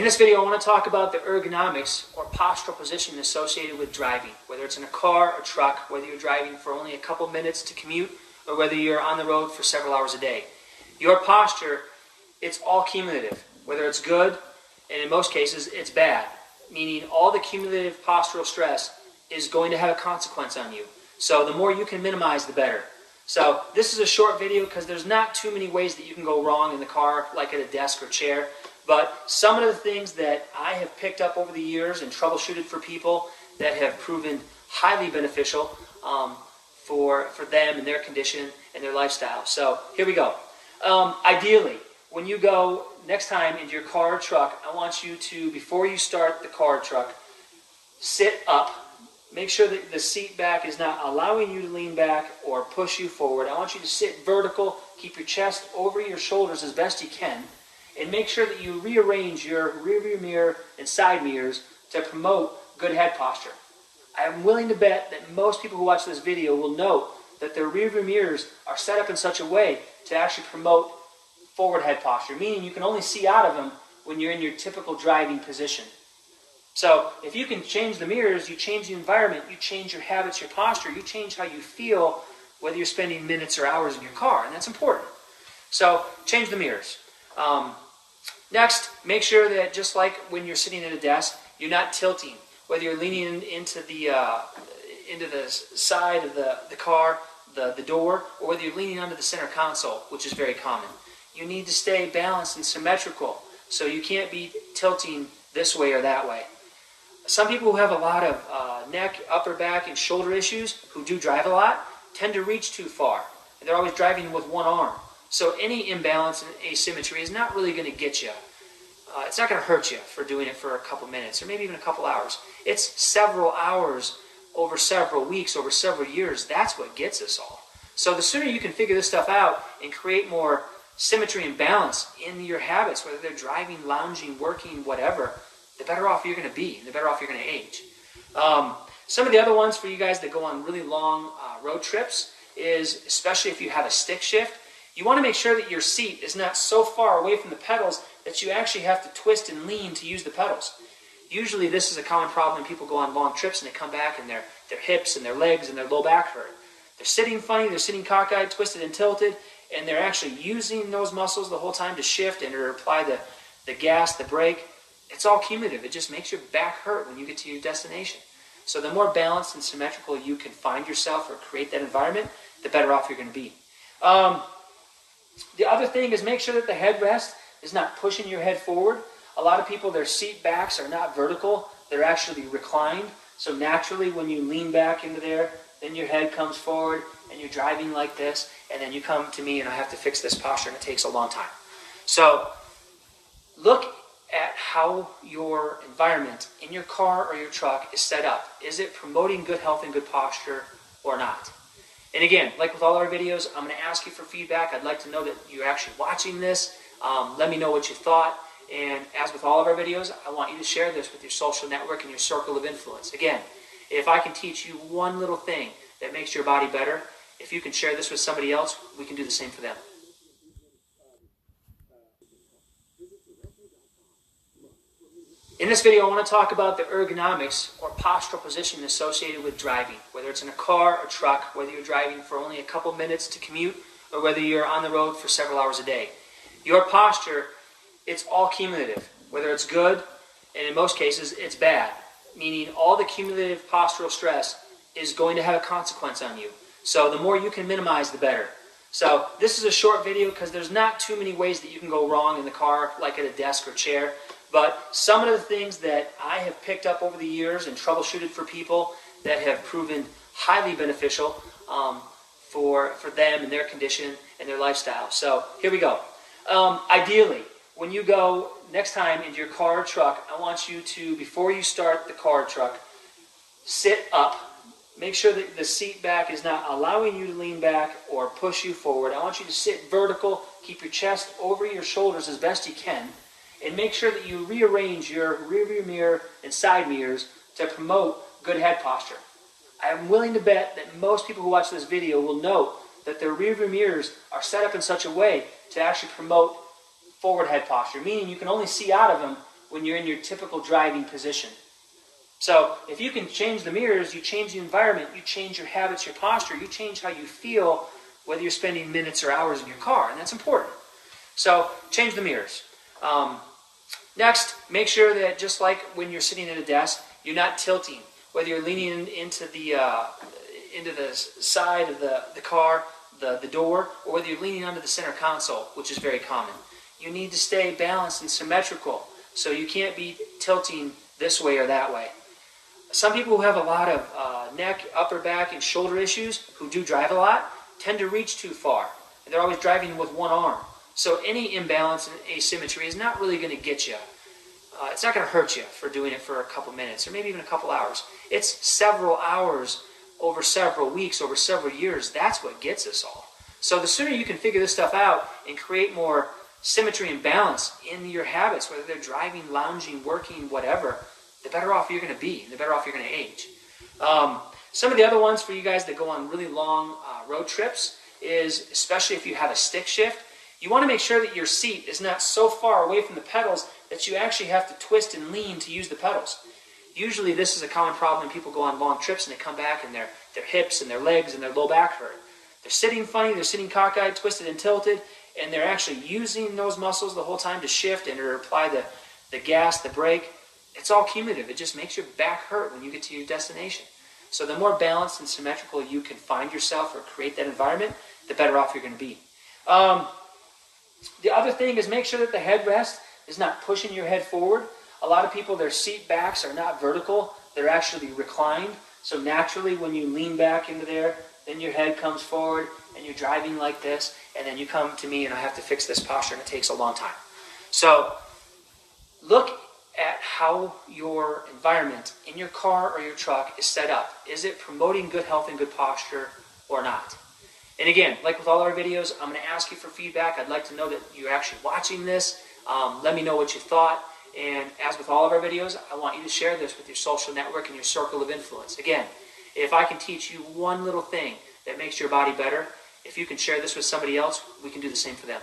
In this video, I want to talk about the ergonomics or postural position associated with driving, whether it's in a car or truck, whether you're driving for only a couple minutes to commute, or whether you're on the road for several hours a day. Your posture, it's all cumulative, whether it's good, and in most cases, it's bad, meaning all the cumulative postural stress is going to have a consequence on you. So the more you can minimize, the better. So this is a short video because there's not too many ways that you can go wrong in the car, like at a desk or chair. But some of the things that I have picked up over the years and troubleshooted for people that have proven highly beneficial um, for, for them and their condition and their lifestyle. So here we go. Um, ideally, when you go next time into your car or truck, I want you to, before you start the car or truck, sit up. Make sure that the seat back is not allowing you to lean back or push you forward. I want you to sit vertical, keep your chest over your shoulders as best you can and make sure that you rearrange your rear view mirror and side mirrors to promote good head posture. I am willing to bet that most people who watch this video will note that their rear view mirrors are set up in such a way to actually promote forward head posture, meaning you can only see out of them when you're in your typical driving position. So if you can change the mirrors, you change the environment, you change your habits, your posture, you change how you feel, whether you're spending minutes or hours in your car, and that's important. So change the mirrors. Um, Next, make sure that just like when you're sitting at a desk, you're not tilting. Whether you're leaning into the uh, into the side of the, the car, the, the door, or whether you're leaning onto the center console, which is very common. You need to stay balanced and symmetrical, so you can't be tilting this way or that way. Some people who have a lot of uh, neck, upper back, and shoulder issues, who do drive a lot, tend to reach too far. And they're always driving with one arm. So any imbalance and asymmetry is not really going to get you. Uh, it's not going to hurt you for doing it for a couple minutes or maybe even a couple hours. It's several hours over several weeks, over several years. That's what gets us all. So the sooner you can figure this stuff out and create more symmetry and balance in your habits, whether they're driving, lounging, working, whatever, the better off you're going to be, and the better off you're going to age. Um, some of the other ones for you guys that go on really long uh, road trips is, especially if you have a stick shift, you want to make sure that your seat is not so far away from the pedals that you actually have to twist and lean to use the pedals. Usually this is a common problem when people go on long trips and they come back and their, their hips and their legs and their low back hurt. They're sitting funny, they're sitting cockeyed, twisted and tilted, and they're actually using those muscles the whole time to shift and to apply the, the gas, the brake. It's all cumulative. It just makes your back hurt when you get to your destination. So the more balanced and symmetrical you can find yourself or create that environment, the better off you're going to be. Um, the other thing is make sure that the headrest is not pushing your head forward. A lot of people, their seat backs are not vertical, they're actually reclined. So naturally, when you lean back into there, then your head comes forward and you're driving like this, and then you come to me and I have to fix this posture, and it takes a long time. So look at how your environment in your car or your truck is set up. Is it promoting good health and good posture or not? And again, like with all our videos, I'm going to ask you for feedback. I'd like to know that you're actually watching this. Um, let me know what you thought. And as with all of our videos, I want you to share this with your social network and your circle of influence. Again, if I can teach you one little thing that makes your body better, if you can share this with somebody else, we can do the same for them. In this video, I want to talk about the ergonomics or postural position associated with driving, whether it's in a car or truck, whether you're driving for only a couple minutes to commute, or whether you're on the road for several hours a day. Your posture, it's all cumulative, whether it's good, and in most cases, it's bad, meaning all the cumulative postural stress is going to have a consequence on you. So the more you can minimize, the better. So this is a short video because there's not too many ways that you can go wrong in the car, like at a desk or chair. But some of the things that I have picked up over the years and troubleshooted for people that have proven highly beneficial um, for, for them and their condition and their lifestyle. So here we go. Um, ideally, when you go next time into your car or truck, I want you to, before you start the car or truck, sit up. Make sure that the seat back is not allowing you to lean back or push you forward. I want you to sit vertical, keep your chest over your shoulders as best you can and make sure that you rearrange your rear view mirror and side mirrors to promote good head posture. I am willing to bet that most people who watch this video will note that their rear view mirrors are set up in such a way to actually promote forward head posture, meaning you can only see out of them when you're in your typical driving position. So if you can change the mirrors, you change the environment, you change your habits, your posture, you change how you feel, whether you're spending minutes or hours in your car, and that's important. So change the mirrors. Um, next, make sure that just like when you're sitting at a desk, you're not tilting. Whether you're leaning into the uh, into the side of the, the car, the, the door, or whether you're leaning onto the center console, which is very common. You need to stay balanced and symmetrical. So you can't be tilting this way or that way. Some people who have a lot of uh, neck, upper back, and shoulder issues, who do drive a lot, tend to reach too far. And they're always driving with one arm. So any imbalance and asymmetry is not really going to get you. Uh, it's not going to hurt you for doing it for a couple minutes or maybe even a couple hours. It's several hours over several weeks, over several years. That's what gets us all. So the sooner you can figure this stuff out and create more symmetry and balance in your habits, whether they're driving, lounging, working, whatever, the better off you're going to be, the better off you're going to age. Um, some of the other ones for you guys that go on really long uh, road trips is, especially if you have a stick shift, you want to make sure that your seat is not so far away from the pedals that you actually have to twist and lean to use the pedals. Usually this is a common problem when people go on long trips and they come back and their, their hips and their legs and their low back hurt. They're sitting funny, they're sitting cockeyed, twisted and tilted, and they're actually using those muscles the whole time to shift and to apply the, the gas, the brake. It's all cumulative. It just makes your back hurt when you get to your destination. So the more balanced and symmetrical you can find yourself or create that environment, the better off you're going to be. Um, the other thing is make sure that the headrest is not pushing your head forward. A lot of people, their seat backs are not vertical, they're actually reclined. So naturally, when you lean back into there, then your head comes forward and you're driving like this, and then you come to me and I have to fix this posture, and it takes a long time. So look at how your environment in your car or your truck is set up. Is it promoting good health and good posture or not? And again, like with all our videos, I'm going to ask you for feedback. I'd like to know that you're actually watching this. Um, let me know what you thought. And as with all of our videos, I want you to share this with your social network and your circle of influence. Again, if I can teach you one little thing that makes your body better, if you can share this with somebody else, we can do the same for them.